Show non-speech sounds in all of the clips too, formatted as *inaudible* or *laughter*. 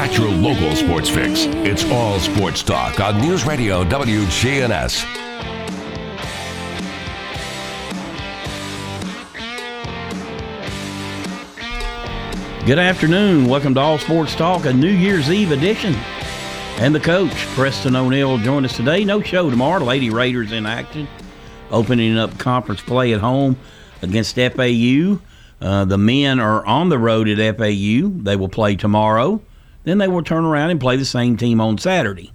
Got your local sports fix. It's all sports talk on News Radio WGNS. Good afternoon. Welcome to All Sports Talk, a New Year's Eve edition. And the coach, Preston O'Neill, joined us today. No show tomorrow. Lady Raiders in action, opening up conference play at home against FAU. Uh, the men are on the road at FAU. They will play tomorrow. Then they will turn around and play the same team on Saturday.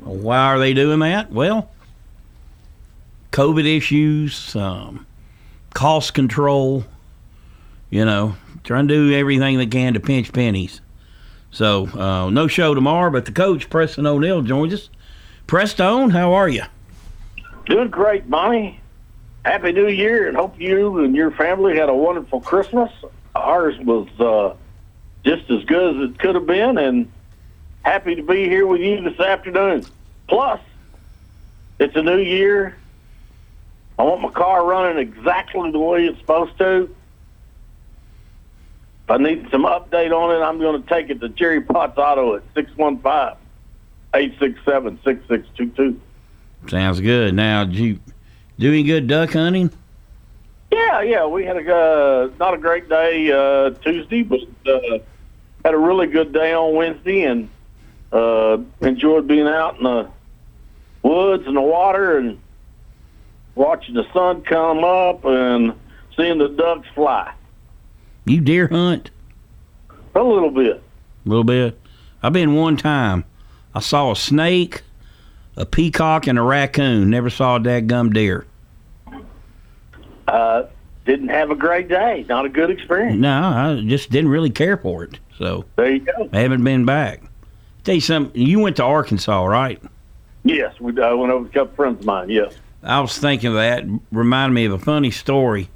Why are they doing that? Well, COVID issues, um, cost control, you know, trying to do everything they can to pinch pennies. So, uh, no show tomorrow, but the coach, Preston O'Neill, joins us. Preston, how are you? Doing great, Bonnie. Happy New Year, and hope you and your family had a wonderful Christmas. Ours was uh, just as good as it could have been, and happy to be here with you this afternoon. Plus, it's a new year. I want my car running exactly the way it's supposed to. If I need some update on it, I'm going to take it to Jerry Potts Auto at 615 867 6622. Sounds good. Now, did you do any good duck hunting? Yeah, yeah, we had a uh, not a great day uh, Tuesday, but uh, had a really good day on Wednesday, and uh, enjoyed being out in the woods and the water and watching the sun come up and seeing the ducks fly You deer hunt? a little bit. A little bit. I've been one time. I saw a snake, a peacock, and a raccoon. Never saw a dadgum deer. Uh, didn't have a great day. Not a good experience. No, I just didn't really care for it. So There you go. I haven't been back. Tell you something. You went to Arkansas, right? Yes, we I went over with a couple friends of mine. Yes. I was thinking of that. Reminded me of a funny story.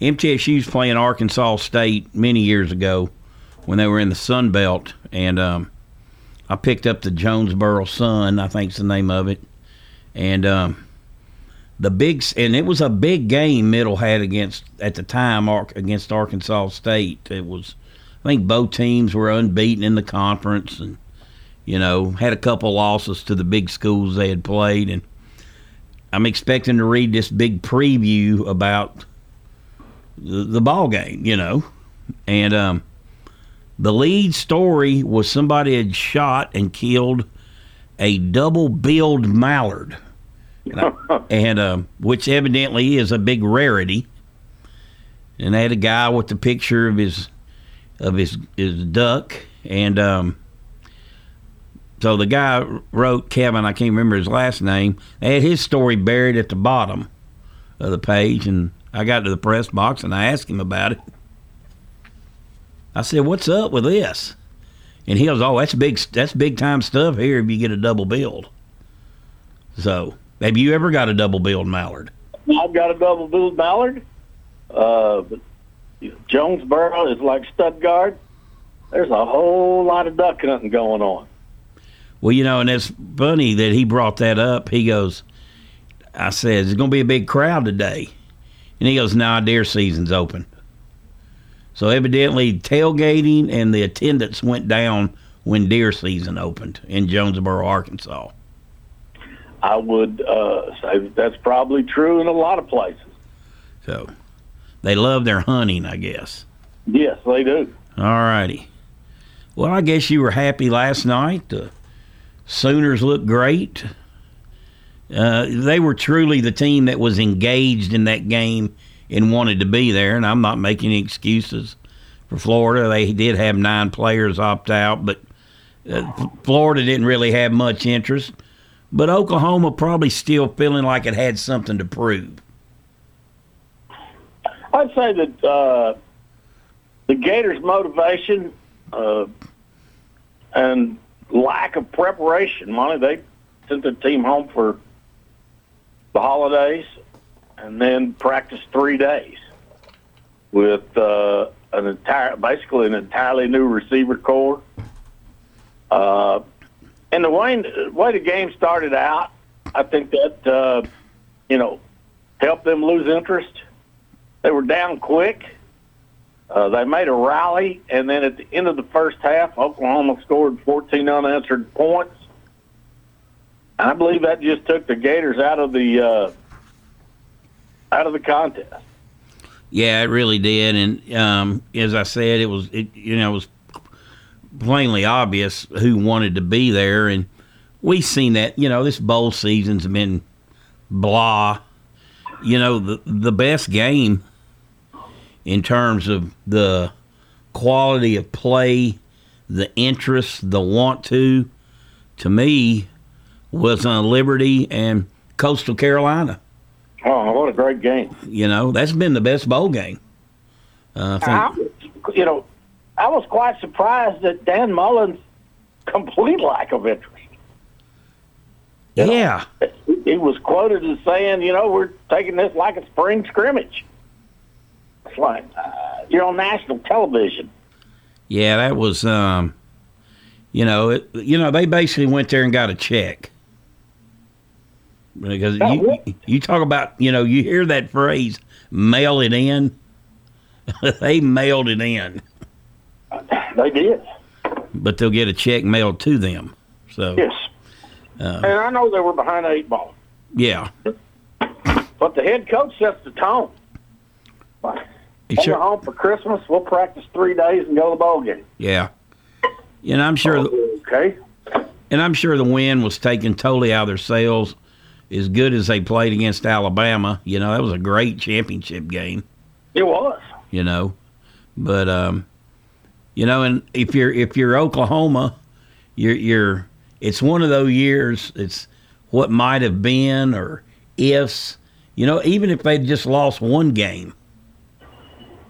MTSU's playing Arkansas State many years ago when they were in the Sun Belt, and um, I picked up the Jonesboro Sun, I think's the name of it, and um, the big and it was a big game. Middle had against at the time against Arkansas State. It was, I think both teams were unbeaten in the conference, and you know had a couple losses to the big schools they had played, and I'm expecting to read this big preview about the, ball game, you know, and um, the lead story was somebody had shot and killed a double-billed mallard, *laughs* and, um, which evidently is a big rarity. And they had a guy with the picture of his of his his duck, and um, so the guy wrote Kevin. I can't remember his last name. They had his story buried at the bottom of the page, and I got to the press box and I asked him about it. I said, "What's up with this?" And he goes, "Oh, that's big. That's big time stuff here. If you get a double billed." So, have you ever got a double billed mallard? I've got a double billed mallard. Uh, Jonesboro is like Stuttgart. There's a whole lot of duck hunting going on. Well, you know, and it's funny that he brought that up. He goes, I said, there's going to be a big crowd today. And he goes, nah, deer season's open. So evidently, tailgating and the attendance went down when deer season opened in Jonesboro, Arkansas. I would uh, say that that's probably true in a lot of places. So they love their hunting, I guess. Yes, they do. All righty. Well, I guess you were happy last night. The Sooners looked great. Uh, they were truly the team that was engaged in that game and wanted to be there. And I'm not making any excuses for Florida. They did have nine players opt out, but uh, Florida didn't really have much interest. But Oklahoma probably still feeling like it had something to prove. I'd say that uh, the Gators' motivation uh, and lack of preparation, Monty, they sent the team home for the holidays and then practiced three days with uh, an entire, basically an entirely new receiver corps. Uh, and the way, the way the game started out, I think that, uh, you know, helped them lose interest. They were down quick. Uh, they made a rally, and then at the end of the first half, Oklahoma scored 14 unanswered points. I believe that just took the Gators out of the uh, out of the contest. Yeah, it really did, and um, as I said, it was it you know it was plainly obvious who wanted to be there, and we've seen that. You know, this bowl season's been blah. You know, the the best game in terms of the quality of play, the interest, the want to, to me, was on Liberty and Coastal Carolina. Oh, what a great game! You know, that's been the best bowl game. Uh, I think, I, you know, I was quite surprised at Dan Mullen's complete lack of interest. You know, yeah. he was quoted as saying, you know, we're taking this like a spring scrimmage. It's like uh, you're on national television. Yeah, that was, um, you know, it, you know, they basically went there and got a check. Because you, you talk about, you know, you hear that phrase, mail it in. *laughs* they mailed it in. They did. But they'll get a check mailed to them. So Yes. and I know they were behind eight ball, yeah, but the head coach sets the tone. Come sure- home for Christmas. We'll practice three days and go to the bowl game. yeah. And I'm sure, Okay. and I'm sure the win was taken totally out of their sails. As good as they played against Alabama, you know that was a great championship game. It was. you know. But um, you know, and if you're if you're Oklahoma, you're you're it's one of those years. It's what might have been or ifs. You know, even if they'd just lost one game,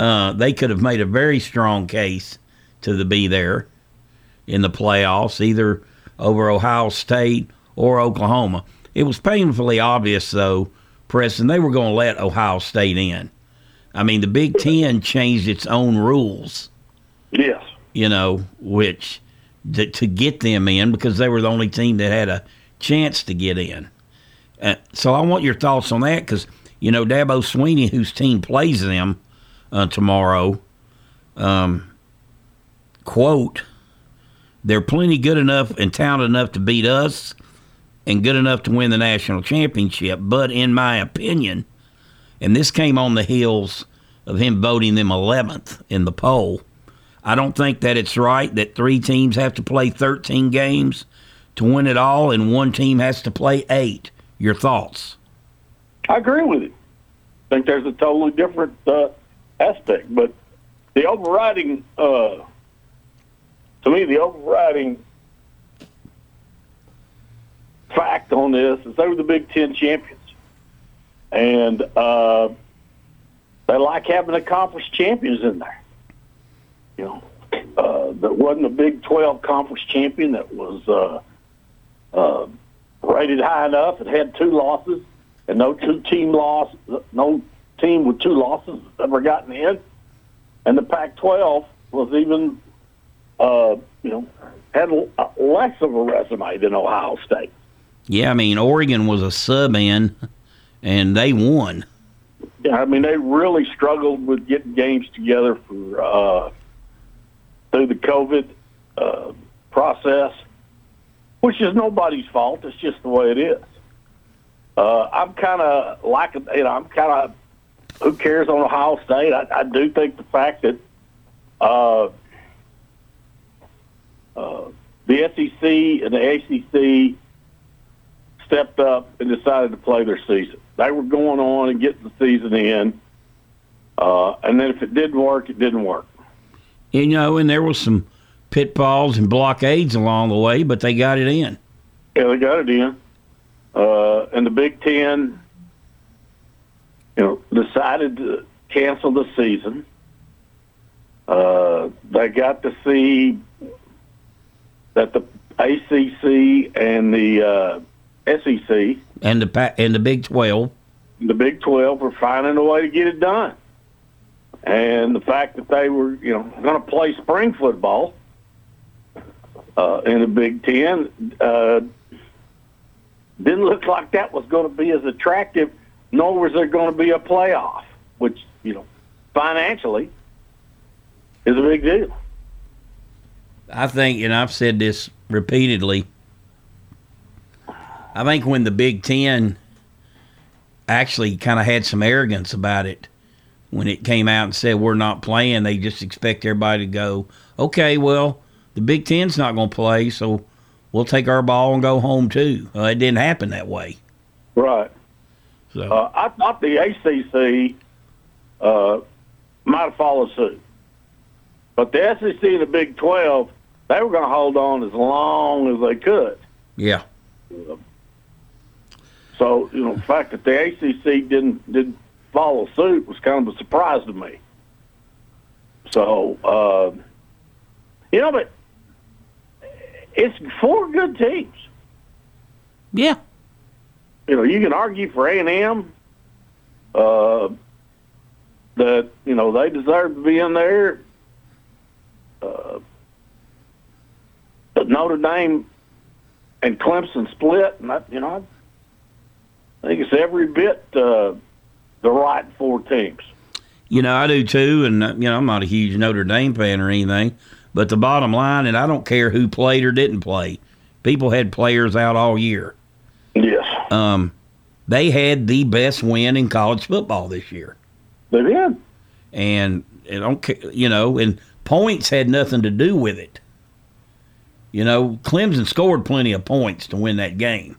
uh, they could have made a very strong case to the be there in the playoffs, either over Ohio State or Oklahoma. It was painfully obvious, though, Preston, they were going to let Ohio State in. I mean, the Big Ten changed its own rules, Yes. you know, which to, to get them in because they were the only team that had a chance to get in. Uh, so I want your thoughts on that because you know Dabo Swinney, whose team plays them uh, tomorrow, um, quote, "They're plenty good enough and talented enough to beat us, and good enough to win the national championship. But in my opinion." and this came on the heels of him voting them 11th in the poll. I don't think that it's right that three teams have to play 13 games to win it all, and one team has to play eight. Your thoughts? I agree with you. I think there's a totally different uh, aspect, but the overriding, uh, to me, the overriding fact on this is they were the Big Ten champions, and uh, they like having the conference champions in there. You know, uh, that wasn't a Big Twelve conference champion that was uh, uh, rated high enough. It had two losses, and no two team loss, no team with two losses ever gotten in. And the Pac-12 was even, uh, you know, had less of a resume than Ohio State. Yeah, I mean, Oregon was a sub in, and they won. Yeah, I mean they really struggled with getting games together for uh, through the COVID uh, process, which is nobody's fault. It's just the way it is. Uh, I'm kind of like you know I'm kind of who cares on Ohio State. I, I do think the fact that uh, uh, the SEC and the ACC stepped up and decided to play their season. They were going on and getting the season in, uh, and then if it didn't work, it didn't work. You know, and there was some pitfalls and blockades along the way, but they got it in. Yeah, they got it in. Uh, and the Big Ten, you know, decided to cancel the season. Uh, they got to see that the ACC and the uh, SEC And the and the Big Twelve. the Big 12 were finding a way to get it done. And the fact that they were, you know, going to play spring football uh, in the Big Ten uh, didn't look like that was going to be as attractive, nor was there going to be a playoff, which, you know, financially is a big deal. I think, and I've said this repeatedly. I think when the Big Ten actually kind of had some arrogance about it, when it came out and said we're not playing, they just expect everybody to go, okay, well, the Big Ten's not going to play, so we'll take our ball and go home too. Uh, it didn't happen that way. Right. So Uh, I thought the ACC uh, might have followed suit, but the SEC and the Big Twelve they were going to hold on as long as they could. yeah, So you know, the fact that the ACC didn't didn't follow suit was kind of a surprise to me. So uh, you know, but it's four good teams. yeah, you know, you can argue for A and M uh, that you know they deserve to be in there. Uh, but Notre Dame and Clemson split, and I, you know, I think it's every bit uh, the right four teams. You know, I do too, and uh, you know, I'm not a huge Notre Dame fan or anything, but the bottom line, and I don't care who played or didn't play. People had players out all year. Yes, Um, they had the best win in college football this year, they did. and I don't care, you know, and points had nothing to do with it. You know, Clemson scored plenty of points to win that game.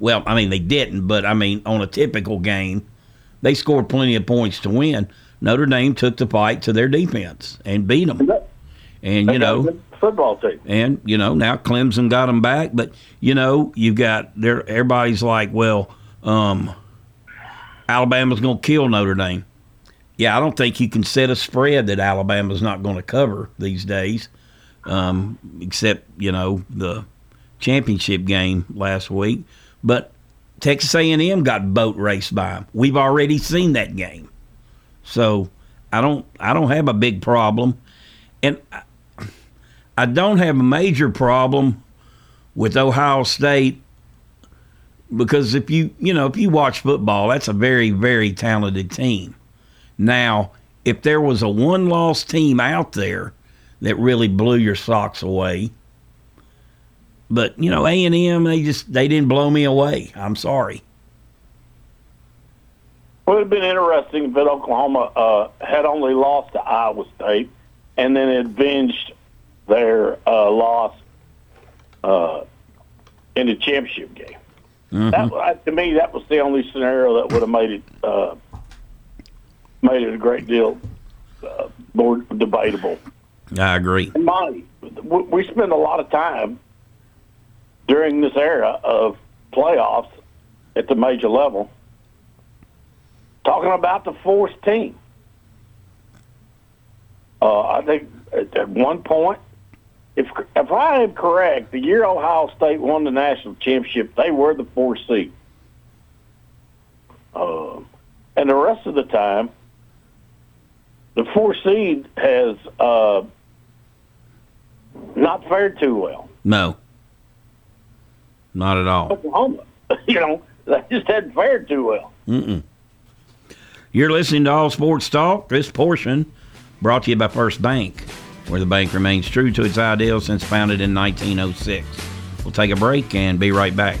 Well, I mean, they didn't, but I mean, on a typical game, they scored plenty of points to win. Notre Dame took the fight to their defense and beat them. And, you know, football team. and you know now Clemson got them back, but you know you've got there. Everybody's like, well, um, Alabama's going to kill Notre Dame. Yeah, I don't think you can set a spread that Alabama's not going to cover these days, um, except you know the championship game last week. But Texas A&M got boat raced by them. We've already seen that game, so I don't I don't have a big problem, and. I, I don't have a major problem with Ohio State because if you you know if you watch football, that's a very very talented team. Now, if there was a one loss team out there that really blew your socks away, but you know A and M they just they didn't blow me away. I'm sorry. Well, Would have been interesting if Oklahoma uh, had only lost to Iowa State and then avenged their uh, loss uh, in the championship game. That to me, that was the only scenario that would have made it uh, made it a great deal uh, more debatable. I agree. And Monty, we spend a lot of time during this era of playoffs at the major level talking about the fourth team. Uh, I think at, one point, if if I am correct, the year Ohio State won the national championship, they were the fourth seed. Uh, and the rest of the time, the fourth seed has uh, not fared too well. No, not at all. Oklahoma, *laughs* you know, they just hadn't fared too well. Mm-mm. You're listening to All Sports Talk. This portion brought to you by First Bank, where the bank remains true to its ideals since founded in 1906. We'll take a break and be right back.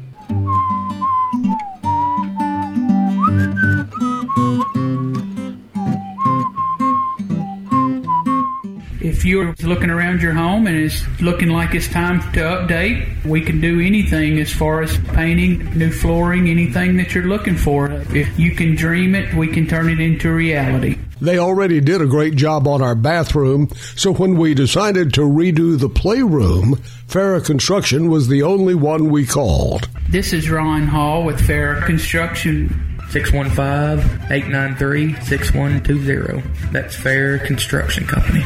If you're looking around your home and it's looking like it's time to update, we can do anything as far as painting, new flooring, anything that you're looking for. If you can dream it, we can turn it into reality. They already did a great job on our bathroom, so when we decided to redo the playroom, Farah Construction was the only one we called. This is Ron Hall with Farah Construction. 615-893-6120. That's Fair Construction Company.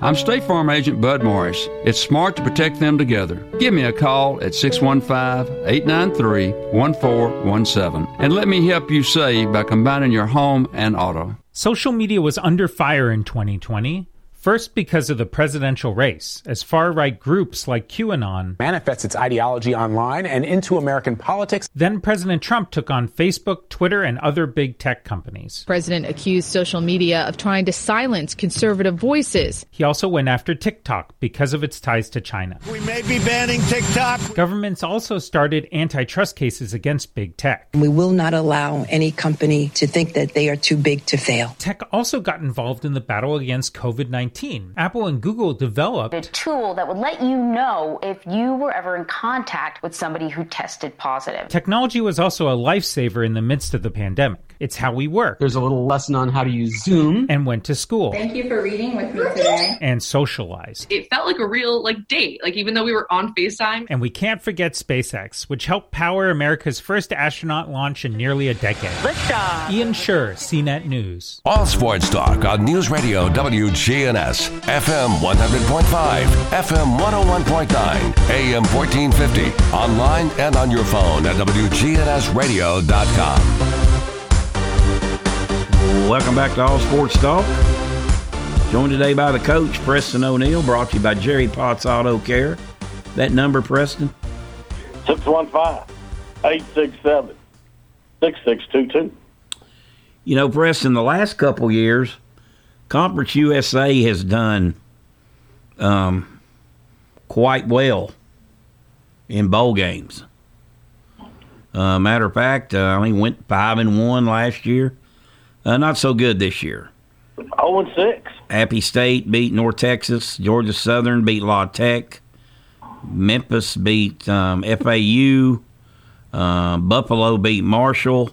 I'm State Farm Agent Bud Morris. It's smart to protect them together. Give me a call at 615 893 1417 and let me help you save by combining your home and auto. Social media was under fire in 2020. First, because of the presidential race, as far right groups like QAnon manifests its ideology online and into American politics. Then President Trump took on Facebook, Twitter, and other big tech companies. President accused social media of trying to silence conservative voices. He also went after TikTok because of its ties to China. We may be banning TikTok. Governments also started antitrust cases against big tech. We will not allow any company to think that they are too big to fail. Tech also got involved in the battle against COVID 19. Apple and Google developed a tool that would let you know if you were ever in contact with somebody who tested positive. Technology was also a lifesaver in the midst of the pandemic. It's how we work. There's a little lesson on how to use Zoom and went to school. Thank you for reading with me today. And socialize. It felt like a real like date, like even though we were on FaceTime. And we can't forget SpaceX, which helped power America's first astronaut launch in nearly a decade. Liftoff. Ian Sherr, CNET News. All sports talk on News Radio WGNS, FM 100.5, FM 101.9, AM 1450, online and on your phone at WGNSradio.com. Welcome back to All Sports Talk. Joined today by the coach, Preston O'Neill, brought to you by Jerry Potts Auto Care. That number, Preston? 615-867-6622. You know, Preston, the last couple years, Conference USA has done um, quite well in bowl games. Uh, matter of fact, uh, I think went five and one last year. Uh, not so good this year. 0 and 6. Appy State beat North Texas. Georgia Southern beat La Tech. Memphis beat um, FAU. Uh, Buffalo beat Marshall.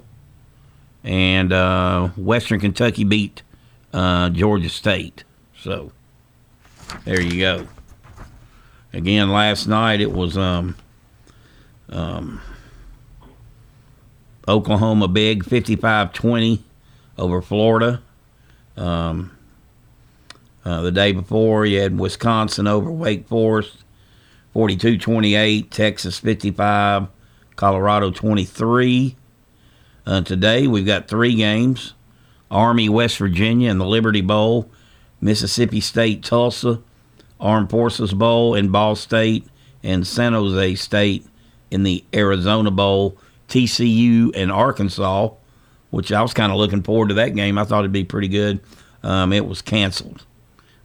And uh, Western Kentucky beat uh, Georgia State. So there you go. Again, last night it was um, um, Oklahoma big 55 20 over Florida. Um, uh, the day before, you had Wisconsin over Wake Forest, 42 28, Texas 55, Colorado 23. Uh, today, we've got three games Army, West Virginia, and the Liberty Bowl, Mississippi State, Tulsa, Armed Forces Bowl, and Ball State, and San Jose State in the Arizona Bowl, TCU, and Arkansas which I was kind of looking forward to that game. I thought it'd be pretty good. Um, it was canceled.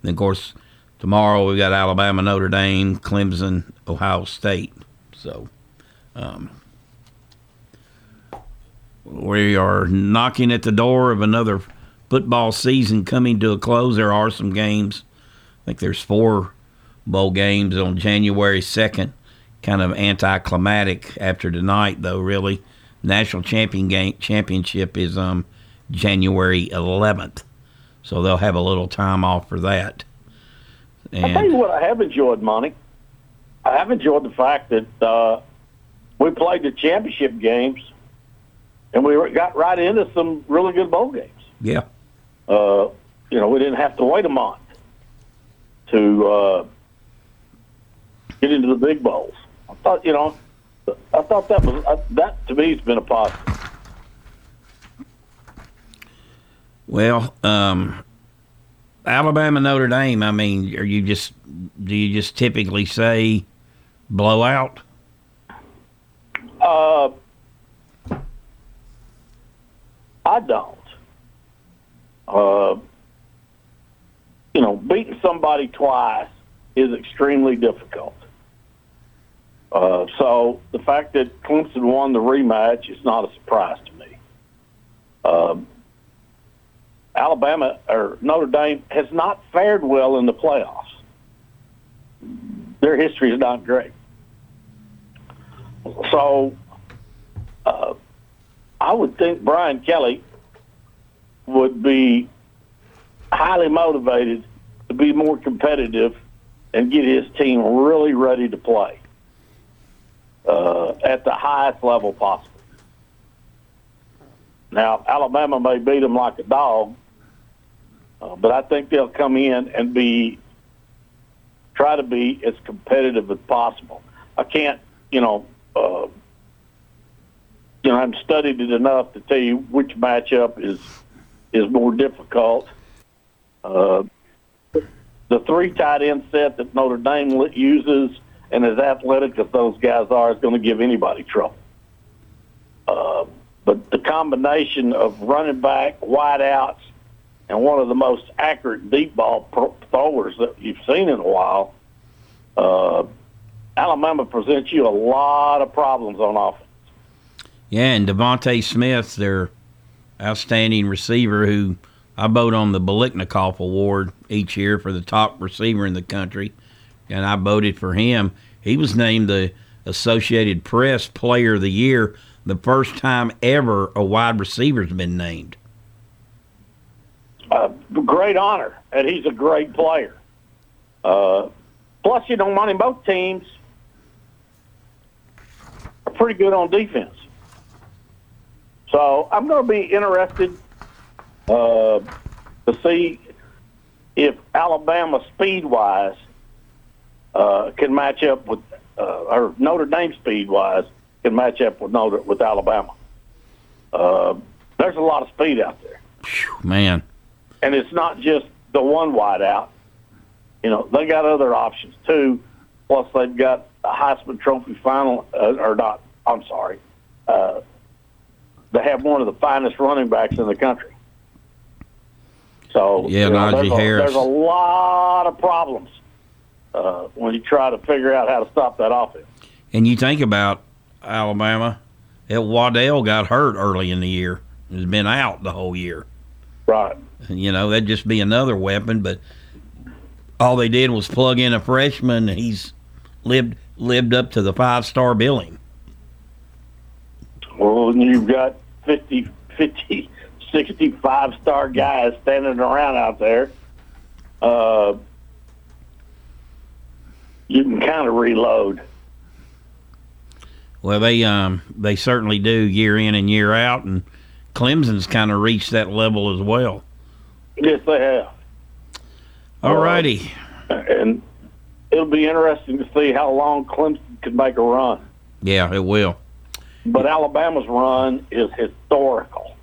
Then, of course, tomorrow we've got Alabama, Notre Dame, Clemson, Ohio State. So, um, we are knocking at the door of another football season coming to a close. There are some games. I think there's four bowl games on January 2nd. Kind of anticlimactic after tonight, though. Really, national champion game championship is um January 11th, so they'll have a little time off for that. I'll tell you what I have enjoyed, Monty. I have enjoyed the fact that uh, we played the championship games, and we got right into some really good bowl games. Yeah. Uh, you know, we didn't have to wait a month to uh, get into the big bowls. I thought, you know, I thought that was uh, that to me has been a positive. Well, um, Alabama Notre Dame. I mean, are you just do you just typically say blowout? Uh, I don't. Uh, you know, beating somebody twice is extremely difficult. Uh, so the fact that Clemson won the rematch is not a surprise to me. Um, Alabama or Notre Dame has not fared well in the playoffs. Their history is not great. So uh, I would think Brian Kelly would be highly motivated to be more competitive and get his team really ready to play uh, at the highest level possible. Now, Alabama may beat them like a dog, uh, but I think they'll come in and be try to be as competitive as possible. I can't, you know, uh, you know, I haven't studied it enough to tell you which matchup is is more difficult. Uh, the three tight end set that Notre Dame uses and as athletic as those guys are is going to give anybody trouble. Uh, but the combination of running back, wideouts, and one of the most accurate deep ball throwers that you've seen in a while, uh, Alabama presents you a lot of problems on offense. Yeah, and DeVonta Smith, their outstanding receiver, who I vote on the Biletnikoff Award each year for the top receiver in the country, and I voted for him. He was named the Associated Press Player of the Year, the first time ever a wide receiver's been named. Uh, great honor, and he's a great player. Uh, plus, you know, money both teams are pretty good on defense. So I'm going to be interested uh, to see if Alabama speed wise uh, can match up with, uh, or Notre Dame speed wise can match up with Notre with Alabama. Uh, there's a lot of speed out there, Man, and it's not just the one wide out. You know, they got other options too. Plus, they've got a Heisman Trophy final, uh, or not? I'm sorry. They have one of the finest running backs in the country. So Yeah, you know, Najee there's, a, Harris. there's a lot of problems uh, when you try to figure out how to stop that offense. and you think about Alabama, El Waddle got hurt early in the year. Has been out the whole year. Right. You know, that'd just be another weapon, but all they did was plug in a freshman. and He's lived lived up to the five star billing. Well, when you've got 50, 50, 65 star guys standing around out there, uh, you can kind of reload. Well, they um they certainly do year in and year out, and Clemson's kind of reached that level as well. Yes, they have. All righty. And it'll be interesting to see how long Clemson can make a run. Yeah, it will. But Alabama's run is historical.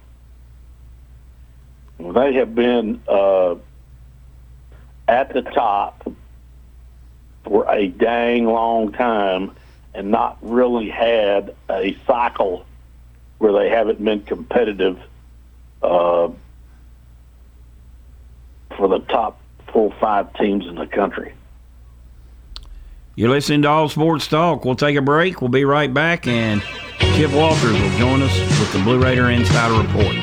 They have been uh, at the top for a dang long time and not really had a cycle where they haven't been competitive uh, for the top four five teams in the country. You're listening to All Sports Talk. We'll take a break. We'll be right back, and Chip Walters will join us with the Blue Raider Insider Report.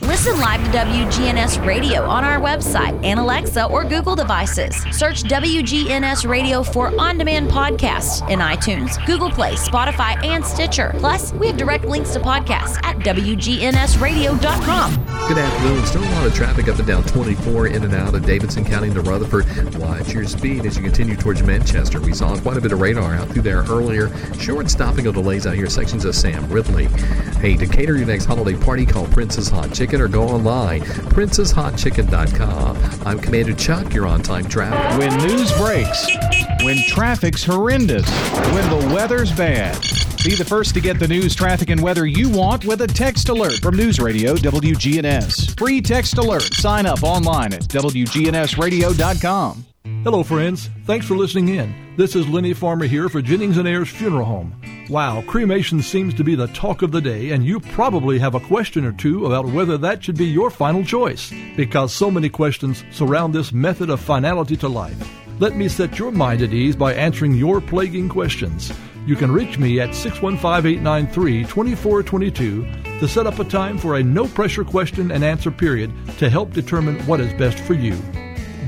Listen live to WGNS Radio on our website and Alexa or Google devices. Search WGNS Radio for on demand podcasts in iTunes, Google Play, Spotify, and Stitcher. Plus, we have direct links to podcasts at WGNSradio.com. Good afternoon. Still a lot of traffic up and down 24 in and out of Davidson County to Rutherford. Watch your speed as you continue towards Manchester. We saw quite a bit of radar out through there earlier. Short stopping of delays out here, sections of Sam Ridley. Hey, to cater your next holiday party, call Princess Hot Chicken or go online, princesshotchicken.com. I'm Commander Chuck. You're on time traffic. When news breaks, when traffic's horrendous, when the weather's bad. Be the first to get the news, traffic, and weather you want with a text alert from News Radio WGNS. Free text alert. Sign up online at WGNSradio.com. Hello, friends. Thanks for listening in. This is Lenny Farmer here for Jennings and Ayers Funeral Home. Wow, cremation seems to be the talk of the day, and you probably have a question or two about whether that should be your final choice, because so many questions surround this method of finality to life. Let me set your mind at ease by answering your plaguing questions. You can reach me at 615 893 2422 to set up a time for a no pressure question and answer period to help determine what is best for you.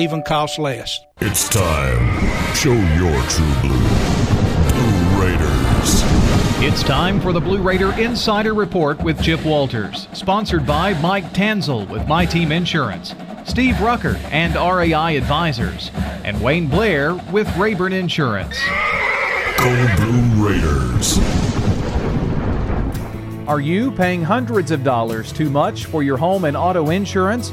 even costs less. It's time. Show your true blue. Blue Raiders. It's time for the Blue Raider Insider Report with Chip Walters, sponsored by Mike Tanzel with My Team Insurance, Steve Rucker and RAI Advisors, and Wayne Blair with Rayburn Insurance. Go Blue Raiders. Are you paying hundreds of dollars too much for your home and auto insurance?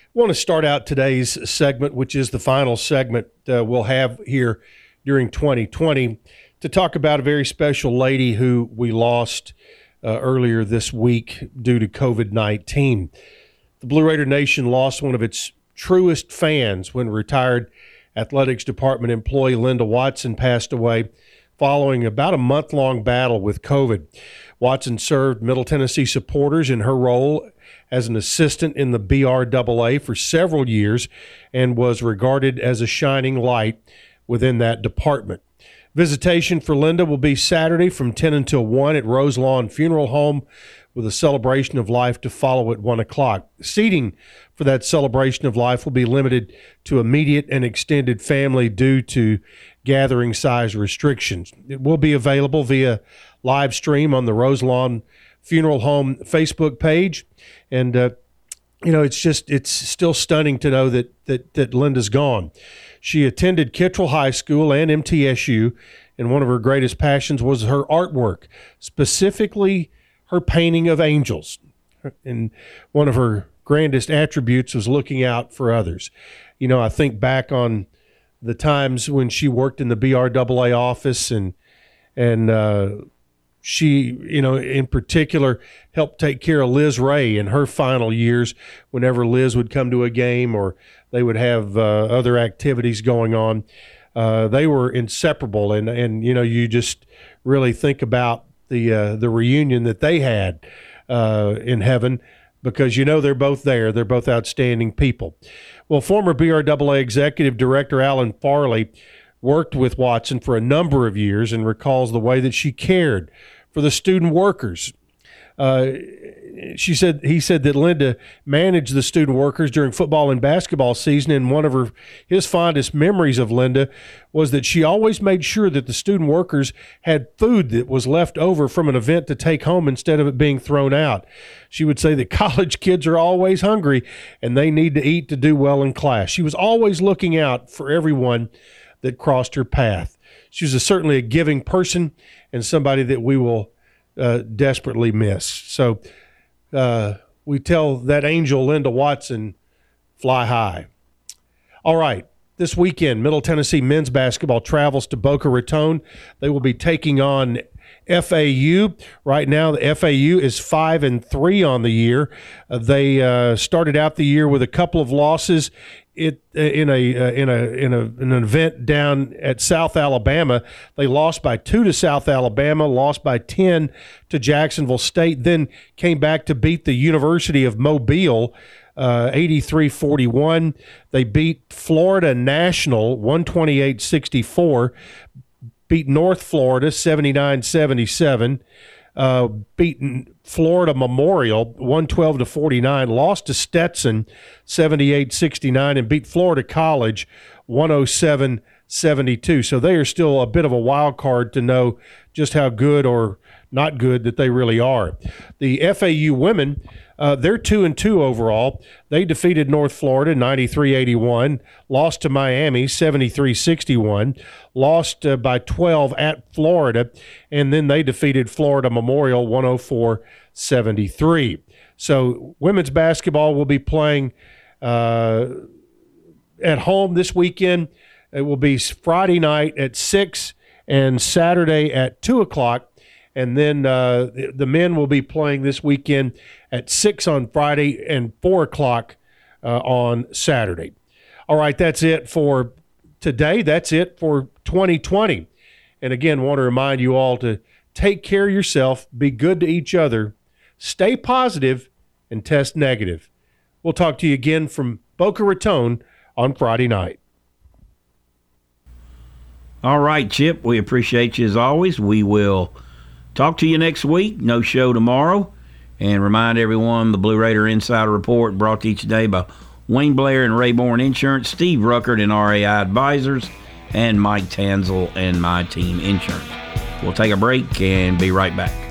want to start out today's segment, which is the final segment uh, we'll have here during 2020, to talk about a very special lady who we lost uh, earlier this week due to COVID 19. The Blue Raider Nation lost one of its truest fans when retired athletics department employee Linda Watson passed away following about a month long battle with COVID. Watson served Middle Tennessee supporters in her role as an assistant in the BRAA for several years and was regarded as a shining light within that department. Visitation for Linda will be Saturday from 10 until 1 at Rose Lawn Funeral Home with a celebration of life to follow at 1 o'clock. Seating for that celebration of life will be limited to immediate and extended family due to gathering size restrictions. It will be available via live stream on the Rose Lawn Funeral Home Facebook page. And, uh, you know, it's just, it's still stunning to know that, that, that Linda's gone. She attended Kittrell High School and MTSU, and one of her greatest passions was her artwork, specifically her painting of angels. And one of her grandest attributes was looking out for others. You know, I think back on the times when she worked in the BRAA office and and uh, she, you know, in particular, helped take care of Liz Ray in her final years. Whenever Liz would come to a game or they would have uh, other activities going on, uh, they were inseparable. And and you know, you just really think about the uh, the reunion that they had uh, in heaven because you know they're both there. They're both outstanding people. Well, former BRAA executive director Alan Farley worked with Watson for a number of years and recalls the way that she cared for the student workers. Uh, she said he said that Linda managed the student workers during football and basketball season, and one of her his fondest memories of Linda was that she always made sure that the student workers had food that was left over from an event to take home instead of it being thrown out. She would say that *laughs* college kids are always hungry and they need to eat to do well in class. She was always looking out for everyone that crossed her path. She was a, certainly a giving person and somebody that we will uh, desperately miss. So uh, we tell that angel, Linda Watson, fly high. All right. This weekend, Middle Tennessee men's basketball travels to Boca Raton. They will be taking on FAU. Right now, the FAU is five and three on the year. Uh, they uh, started out the year with a couple of losses it uh, in a uh, in a in a in an event down at South Alabama. They lost by two to South Alabama, lost by ten to Jacksonville State, then came back to beat the University of Mobile. Uh, 83-41 they beat florida national 128-64 beat north florida 79-77 uh, beaten Florida Memorial 112 to 49, lost to Stetson 78 69, and beat Florida College 107 72. So they are still a bit of a wild card to know just how good or not good that they really are. The FAU women uh, they're two and two overall. They defeated North Florida 93-81, lost to Miami 73-61, lost uh, by 12 at Florida, and then they defeated Florida Memorial 104-73. So women's basketball will be playing uh, at home this weekend. It will be Friday night at six and Saturday at two o'clock and then uh, the, the, men will be playing this weekend at 6 on Friday and 4 o'clock uh, on Saturday. All right, that's it for today. That's it for 2020. And again, want to remind you all to take care of yourself, be good to each other, stay positive, and test negative. We'll talk to you again from Boca Raton on Friday night. All right, Chip, we appreciate you as always. We will Talk to you next week. No show tomorrow. And remind everyone the Blue Raider Insider Report brought to today by Wayne Blair and Rayborn Insurance, Steve Ruckert and RAI Advisors, and Mike Tanzel and My Team Insurance. We'll take a break and be right back.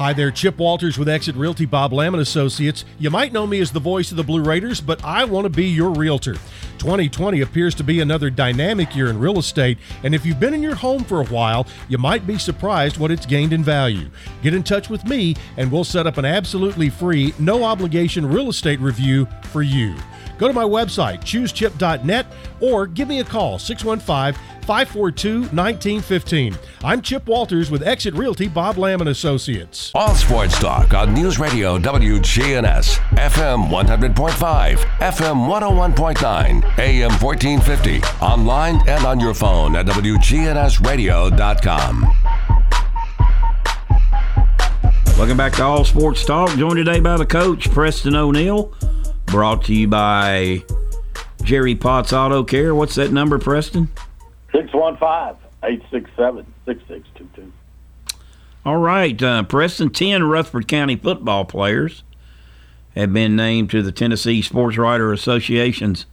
Hi there, Chip Walters with Exit Realty Bob Lamb and Associates. You might know me as the voice of the Blue Raiders, but I want to be your realtor. 2020 appears to be another dynamic year in real estate, and if you've been in your home for a while, you might be surprised what it's gained in value. Get in touch with me, and we'll set up an absolutely free, no obligation real estate review for you. Go to my website, choosechip.net, or give me a call, 615 542 1915. I'm Chip Walters with Exit Realty Bob Lamb and Associates. All sports talk on News Radio WGNS, FM 100.5, FM 101.9, AM 1450, online and on your phone at WGNSradio.com. Welcome back to All Sports Talk. Joined today by the coach, Preston O'Neill. Brought to you by Jerry Potts Auto Care. What's that number, Preston? 615 867 6622. All right. Uh, Preston, 10 Rutherford County football players have been named to the Tennessee Sports Writer Association's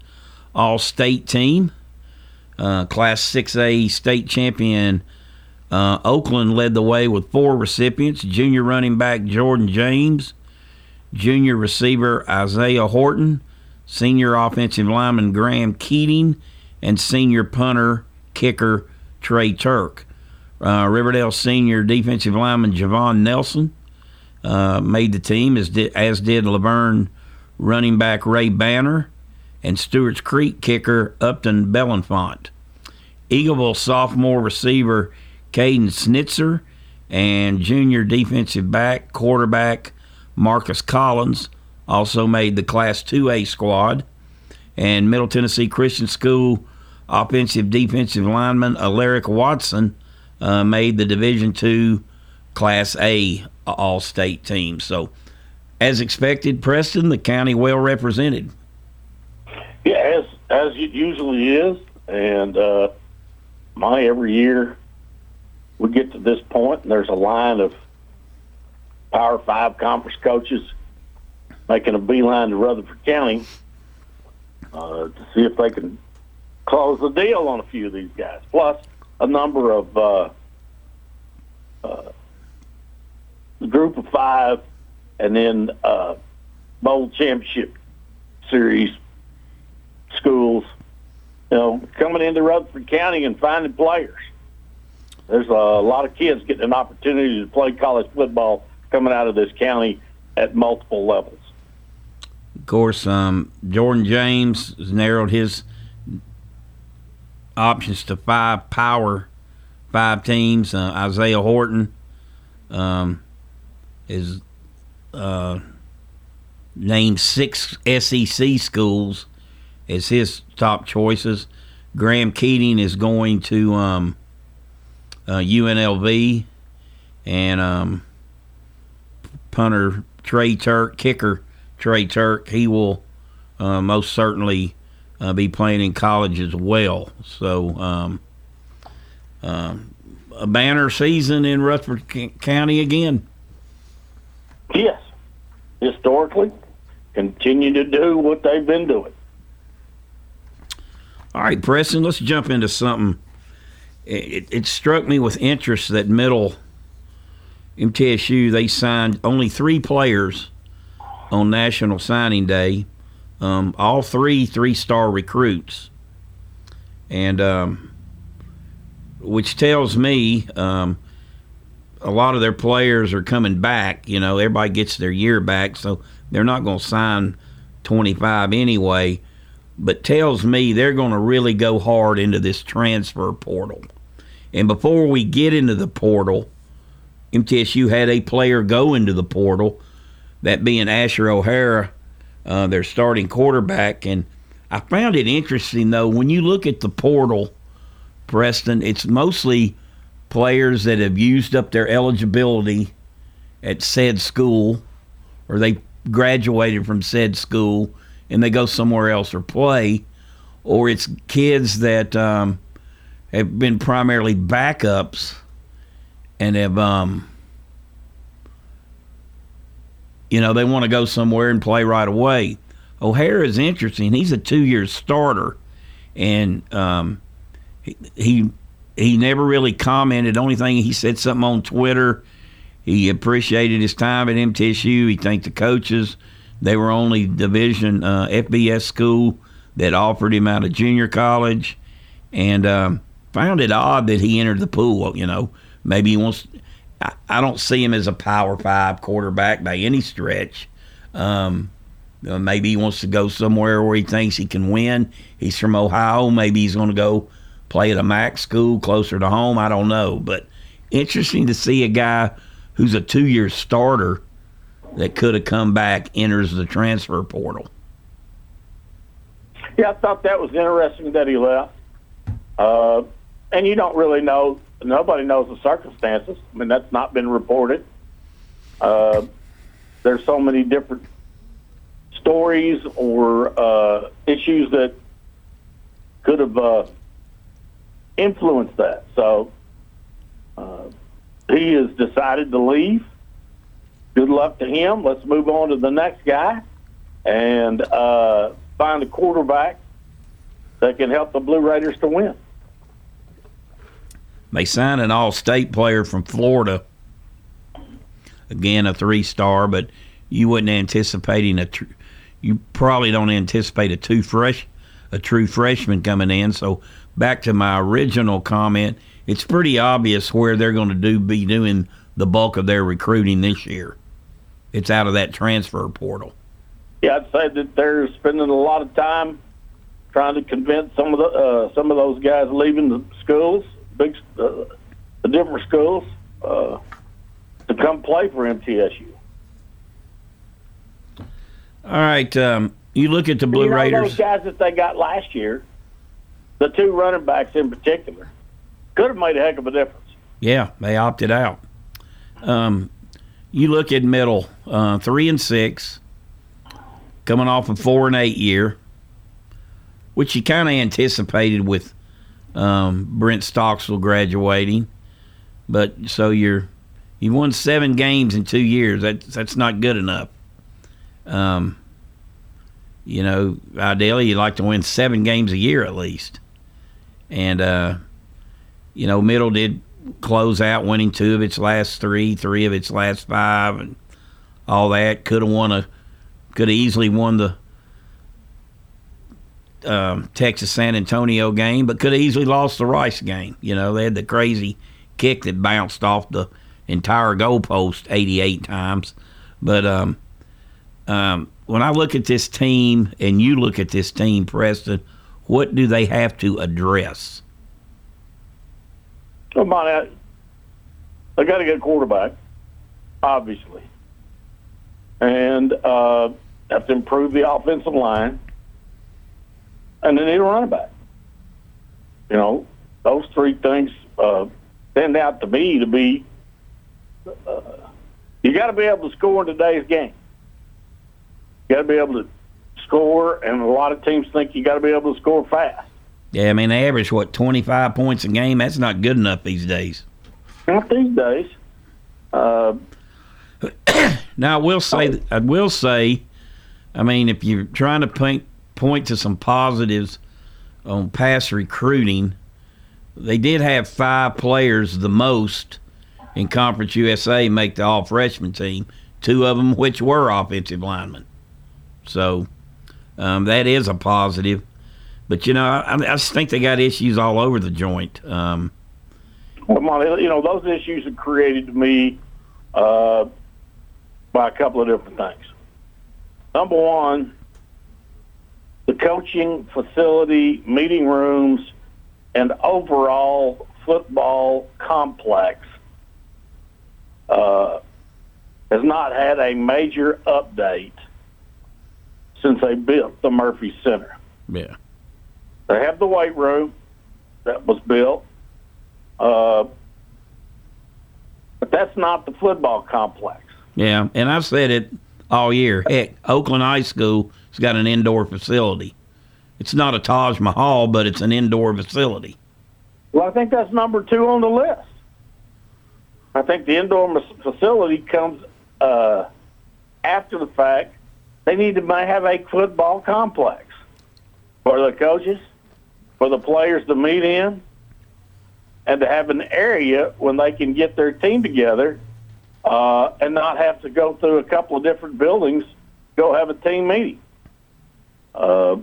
All State team. Uh, Class 6A state champion uh, Oakland led the way with four recipients junior running back Jordan James, junior receiver Isaiah Horton, senior offensive lineman Graham Keating, and senior punter kicker Trey Turk. Uh, Riverdale senior defensive lineman Javon Nelson, uh, made the team, as did, as did LaVergne running back Ray Banner and Stewart's Creek kicker Upton Bellenfont. Eagleville sophomore receiver Caden Snitzer and junior defensive back quarterback Marcus Collins also made the Class 2A squad. And Middle Tennessee Christian School offensive defensive lineman Alaric Watson uh, made the Division II Class A All State team. So, as expected, Preston, the county well represented. Yeah, as as it usually is, and uh, my every year we get to this point, and there's a line of Power Five conference coaches making a beeline to Rutherford County uh, to see if they can close the deal on a few of these guys. Plus, a number of uh, uh, the group of five, and then uh, bowl championship series schools. You know, coming into Rutherford County and finding players. There's a lot of kids getting an opportunity to play college football coming out of this county at multiple levels. Of course, um, Jordan James has narrowed his options to five power, five teams. Uh, Isaiah Horton um, is uh, named six SEC schools as his top choices. Graham Keating is going to um, uh, UNLV, and um, punter Trey Turk, kicker Trey Turk, he will uh, most certainly uh, be playing in college as well. So, um, um, a banner season in Rutherford County again. Yes, historically, continue to do what they've been doing. All right, Preston, let's jump into something. It, it struck me with interest that middle MTSU they signed only three players on National Signing Day um, all three three star recruits, and um, which tells me um, a lot of their players are coming back. You know, everybody gets their year back, so they're not going to sign 25 anyway. But tells me they're going to really go hard into this transfer portal. And before we get into the portal, MTSU had a player go into the portal, that being Asher O'Hara uh, their starting quarterback. And I found it interesting, though, when you look at the portal, Preston, it's mostly players that have used up their eligibility at said school or they graduated from said school and they go somewhere else or play, or it's kids that um, have been primarily backups and have um, you know, they want to go somewhere and play right away. O'Hara is interesting. He's a two-year starter, and um, he, he never really commented. Only thing he said something on Twitter. He appreciated his time at MTSU. He thanked the coaches. They were only Division uh, FBS school that offered him out of junior college, and um, found it odd that he entered the pool. You know, maybe he wants. I, don't see him as a power five quarterback by any stretch. Um, maybe he wants to go somewhere where he thinks he can win. He's from Ohio. Maybe he's going to go play at a MAC school closer to home. I don't know. But interesting to see a guy who's a two year starter that could have come back enters the transfer portal. Yeah, I thought that was interesting that he left. Uh, and you don't really know nobody knows the circumstances. I mean, that's not been reported. Uh, there's so many different stories or uh, issues that could have uh, influenced that. So uh, he has decided to leave. Good luck to him. Let's move on to the next guy and uh, find a quarterback that can help the Blue Raiders to win. They signed an all state player from Florida. Again, a three star, but you wouldn't anticipating a. Tr- you probably don't anticipate a two fresh, a true freshman coming in. So back to my original comment, it's pretty obvious where they're going to do be doing the bulk of their recruiting this year. it's out of that transfer portal. Yeah, I'd say that they're spending a lot of time trying to convince some of the uh, some of those guys leaving the schools, big uh, the different schools, uh, to come play for MTSU. All right, um, you look at the Blue you know, Raiders. Those guys that they got last year, the two running backs in particular, could have made a heck of a difference. Yeah, they opted out. Um, you look at middle, uh, three and six, coming off a four and eight year, which you kind of anticipated with um, Brent Stockstill graduating. But so you're you won seven games in two years. That that's not good enough. Um, you know, ideally you'd like to win seven games a year at least. And uh, you know, Middle did close out, winning two of its last three, three of its last five, and all that. Could have won a, could have easily won the um, Texas San Antonio game, but could have easily lost the Rice game. You know, they had the crazy kick that bounced off the entire goalpost 88 times. But um, um, when I look at this team and you look at this team, Preston, what do they have to address? Monty, they got to get a quarterback, obviously, and uh, have to improve the offensive line, and they need a running back. You know, those three things uh, stand out to me to be. Uh, you got to be able to score in today's game. You got to be able to score, and a lot of teams think you got to be able to score fast. Yeah, I mean, they average, what, 25 points a game? That's not good enough these days. Not these days. Uh, *clears throat* now, I will say, I will say, I mean, if you're trying to point, point to some positives on pass recruiting, they did have five players the most in Conference USA make the all freshman team, two of them which were offensive linemen. So um, that is a positive. But you know, I, I just think they got issues all over the joint. Um, well, Monty, you know, those issues are created to me uh, by a couple of different things. Number one, coaching facility, meeting rooms, and overall football complex uh, has not had a major update since they built the Murphy Center. Yeah. They have the weight room that was built, uh, but that's not the football complex. Yeah, and I've said it all year. Heck, Oakland High School has got an indoor facility. It's not a Taj Mahal, but it's an indoor facility. Well, I think that's number two on the list. I think the indoor facility comes uh, after the fact. They need to have a football complex for the coaches, for the players to meet in, and to have an area when they can get their team together uh, and not have to go through a couple of different buildings, go have a team meeting. Uh,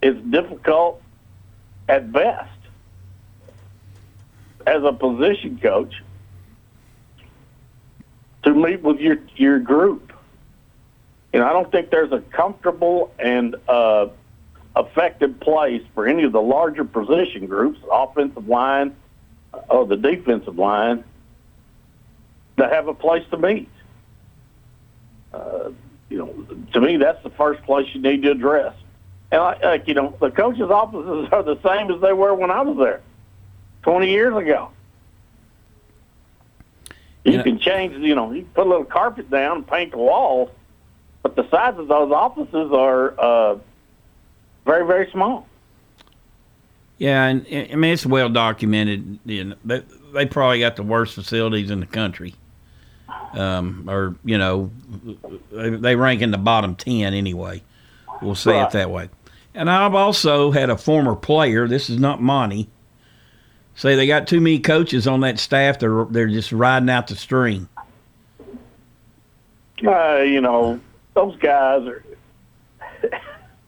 it's difficult at best as a position coach to meet with your your group. Know, I don't think there's a comfortable and uh, effective place for any of the larger position groups, offensive line or the defensive line, to have a place to meet. Uh, you know, to me, that's the first place you need to address. And like, like you know, the coaches' offices *laughs* are the same as they were when I was there, twenty years ago. You can change, you know, you can put a little carpet down, paint the walls, but the size of those offices are uh, very, very small. Yeah, and I mean it's well documented. You know, they, they probably got the worst facilities in the country, um, or you know, they, rank in the bottom ten anyway. We'll say right. it that way. And I've also had a former player. This is not Monty. Say they got too many coaches on that staff. They're they're just riding out the string. Uh, you know, those guys are.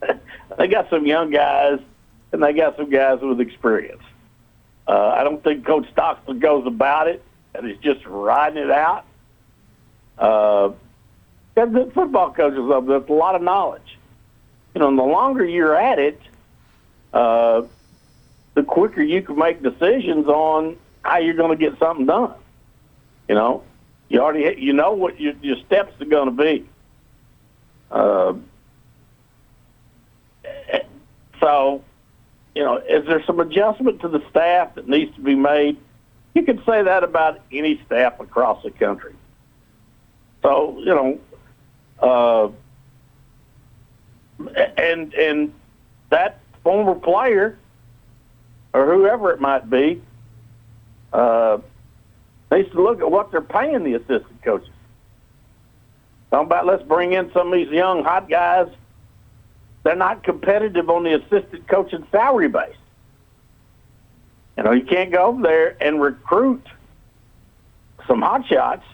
*laughs* they got some young guys, and they got some guys with experience. Uh, I don't think Coach Stockstill goes about it and is just riding it out. Uh, Got good football coaches up there with a lot of knowledge. You know, and the longer you're at it, uh, the quicker you can make decisions on how you're going to get something done. You know, you already you know what your, your steps are going to be. Uh, so, you know, is there some adjustment to the staff that needs to be made? You could say that about any staff across the country. So, you know, uh, and and that former player or whoever it might be uh, needs to look at what they're paying the assistant coaches. Talking about let's bring in some of these young hot guys. They're not competitive on the assistant coaching salary base. You know, you can't go over there and recruit some hot shots,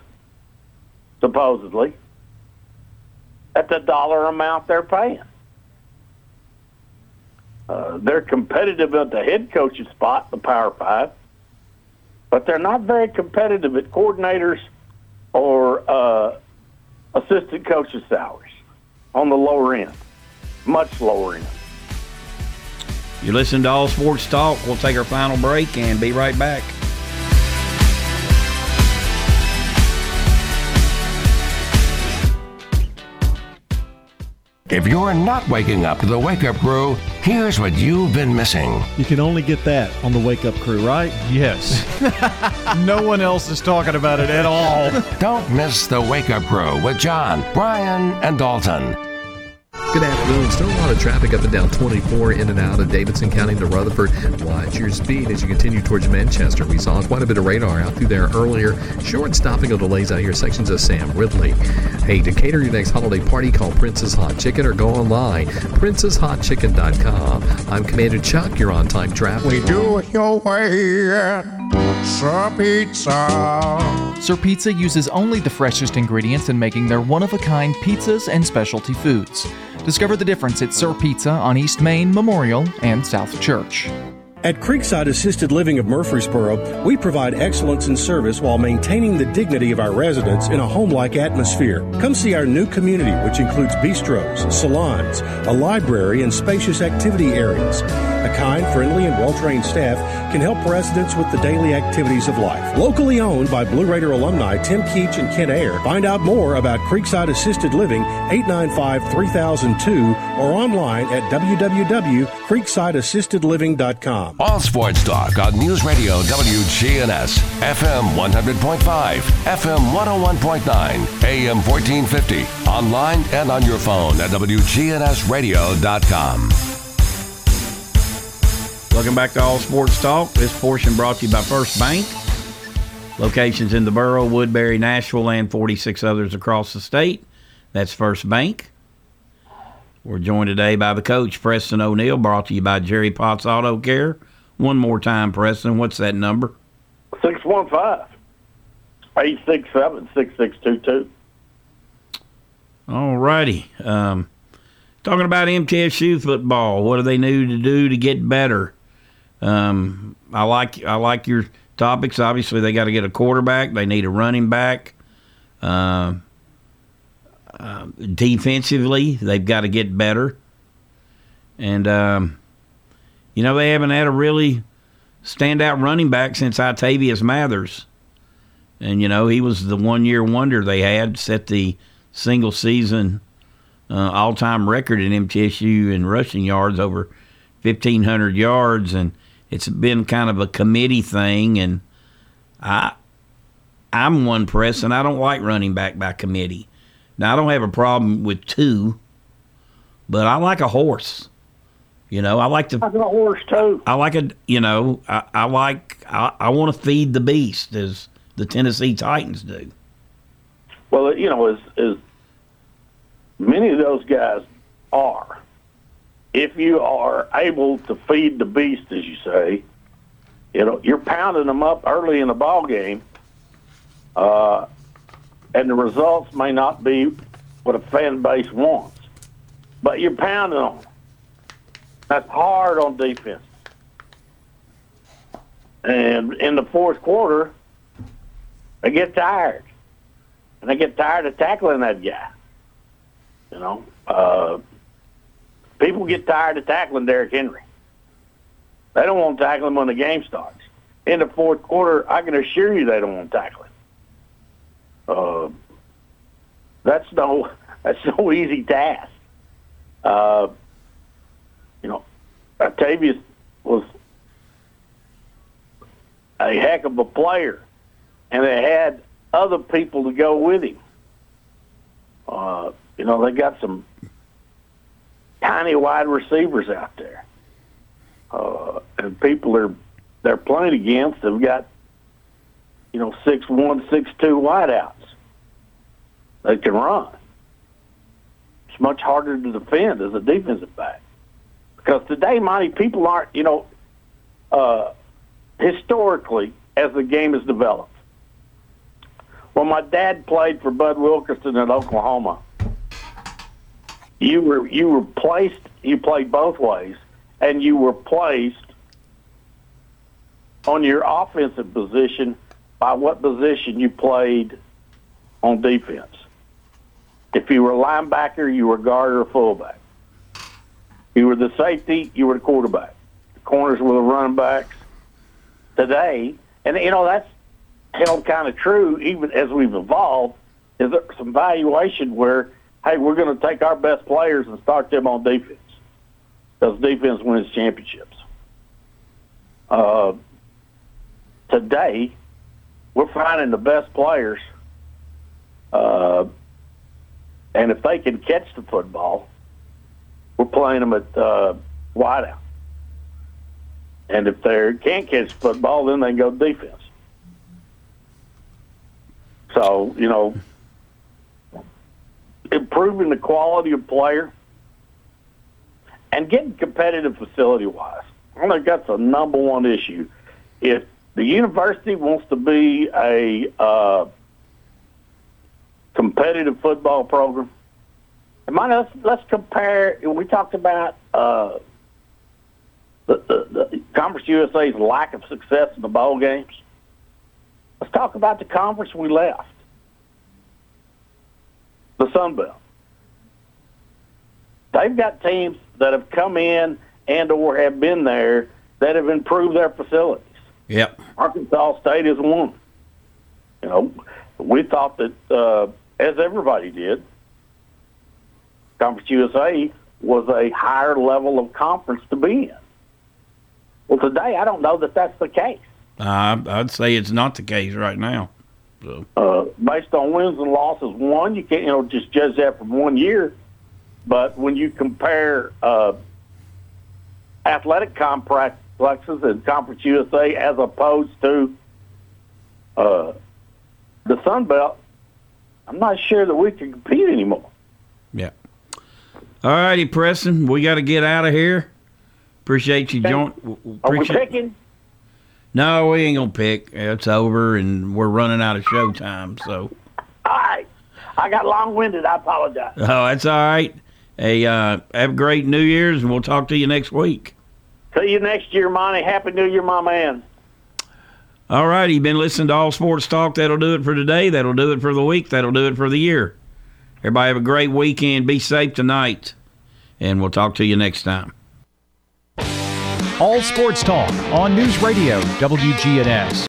supposedly, at the dollar amount they're paying. Uh, they're competitive at the head coach's spot, the Power Five, but they're not very competitive at coordinators or uh, assistant coaches' salaries on the lower end, much lower end. You listen to All Sports Talk. We'll take our final break and be right back. If you're not waking up to the Wake Up Crew, here's what you've been missing. You can only get that on the Wake Up Crew, right? Yes. *laughs* no one else is talking about it at all. Don't miss the Wake Up Crew with John, Brian, and Dalton. Good afternoon. Still a lot of traffic up and down 24 in and out of Davidson County to Rutherford. Watch your speed as you continue towards Manchester. We saw quite a bit of radar out through there earlier. Short stopping of delays out here, sections of Sam Ridley. Hey, to cater your next holiday party, call Prince's Hot Chicken or go online, princesshotchicken.com. I'm Commander Chuck. You're on time traffic. We do it your way Sir Pizza. Sir Pizza uses only the freshest ingredients in making their one of a kind pizzas and specialty foods. Discover the difference at Sir Pizza on East Main, Memorial, and South Church. At Creekside Assisted Living of Murfreesboro, we provide excellence in service while maintaining the dignity of our residents in a home like atmosphere. Come see our new community, which includes bistros, salons, a library, and spacious activity areas. A kind, friendly, and well trained staff can help residents with the daily activities of life. Locally owned by Blue Raider alumni Tim Keach and Ken Ayer. Find out more about Creekside Assisted Living 895 3002 or online at www.creeksideassistedliving.com. All sports talk on News Radio WGNS, FM 100.5, FM 101.9, AM 1450, online and on your phone at WGNSradio.com. Welcome back to All Sports Talk. This portion brought to you by First Bank. Locations in the borough, Woodbury, Nashville, and 46 others across the state. That's First Bank. We're joined today by the coach, Preston O'Neill, brought to you by Jerry Potts Auto Care. One more time, Preston. What's that number? 615 867 6622. All righty. Um, talking about MTSU football, what do they need to do to get better? Um, I like I like your topics. Obviously, they got to get a quarterback. They need a running back. Uh, uh, defensively, they've got to get better. And um, you know they haven't had a really standout running back since I'Tavius Mathers. And you know he was the one-year wonder they had, set the single season uh, all-time record in MTSU in rushing yards over 1,500 yards, and it's been kind of a committee thing. And I, I'm one press, and I don't like running back by committee. Now I don't have a problem with two, but I like a horse. You know, I like to. I like a horse too. I like a. You know, I, I like. I, I want to feed the beast as the Tennessee Titans do. Well, you know, as as many of those guys are, if you are able to feed the beast, as you say, you know, you're pounding them up early in the ball game, uh, and the results may not be what a fan base wants, but you're pounding them. That's hard on defense. And in the fourth quarter, they get tired. And they get tired of tackling that guy. You know, uh, people get tired of tackling Derrick Henry. They don't want to tackle him when the game starts. In the fourth quarter, I can assure you they don't want to tackle him. Uh, that's no *laughs* that's no easy task. Uh, you know, Octavius was a heck of a player, and they had other people to go with him. Uh, you know, they got some tiny wide receivers out there, uh, and people are they're playing against have got you know six one, six two wideouts. They can run. It's much harder to defend as a defensive back because today, Monty, people aren't you know uh, historically as the game has developed. Well, my dad played for Bud Wilkinson in Oklahoma, you were you were placed. You played both ways, and you were placed on your offensive position by what position you played on defense. If you were a linebacker, you were guard or fullback. You were the safety, you were the quarterback. The corners were the running backs. Today, and you know that's held kind of true even as we've evolved. Is there some valuation where, hey, we're going to take our best players and start them on defense because defense wins championships. Uh, today, we're finding the best players, uh, and if they can catch the football, we're playing them at uh, wideout. And if they can't catch football, then they go defense. So, you know, improving the quality of player and getting competitive facility wise. I think that's a number one issue. If the university wants to be a uh, competitive football program, mind, let's, let's compare. We talked about uh, the, the, the Conference USA's lack of success in the bowl games. Let's talk about the conference we left, the Sun Belt. They've got teams that have come in and or have been there that have improved their facilities. Yep. Arkansas State is one. You know, we thought that, uh, as everybody did, Conference USA was a higher level of conference to be in. Well, today I don't know that that's the case. Uh, I'd say it's not the case right now. So. Uh, based on wins and losses, one you can't you know just judge that from one year. But when you compare uh, athletic complexes and Conference USA as opposed to uh, the Sun Belt, I'm not sure that we can compete anymore. Yeah. All righty, Preston, we got to get out of here. Appreciate you joining. Are we picking? No, we ain't gonna pick. It's over, and we're running out of show time. So. All right. I got long winded. I apologize. Oh, that's all right. Hey, uh, have a great New Year's, and we'll talk to you next week. See you next year, Monty. Happy New Year, my man. All right, you've been listening to All Sports Talk. That'll do it for today. That'll do it for the week. That'll do it for the year. Everybody have a great weekend. Be safe tonight, and we'll talk to you next time. All Sports Talk on News Radio WGNS.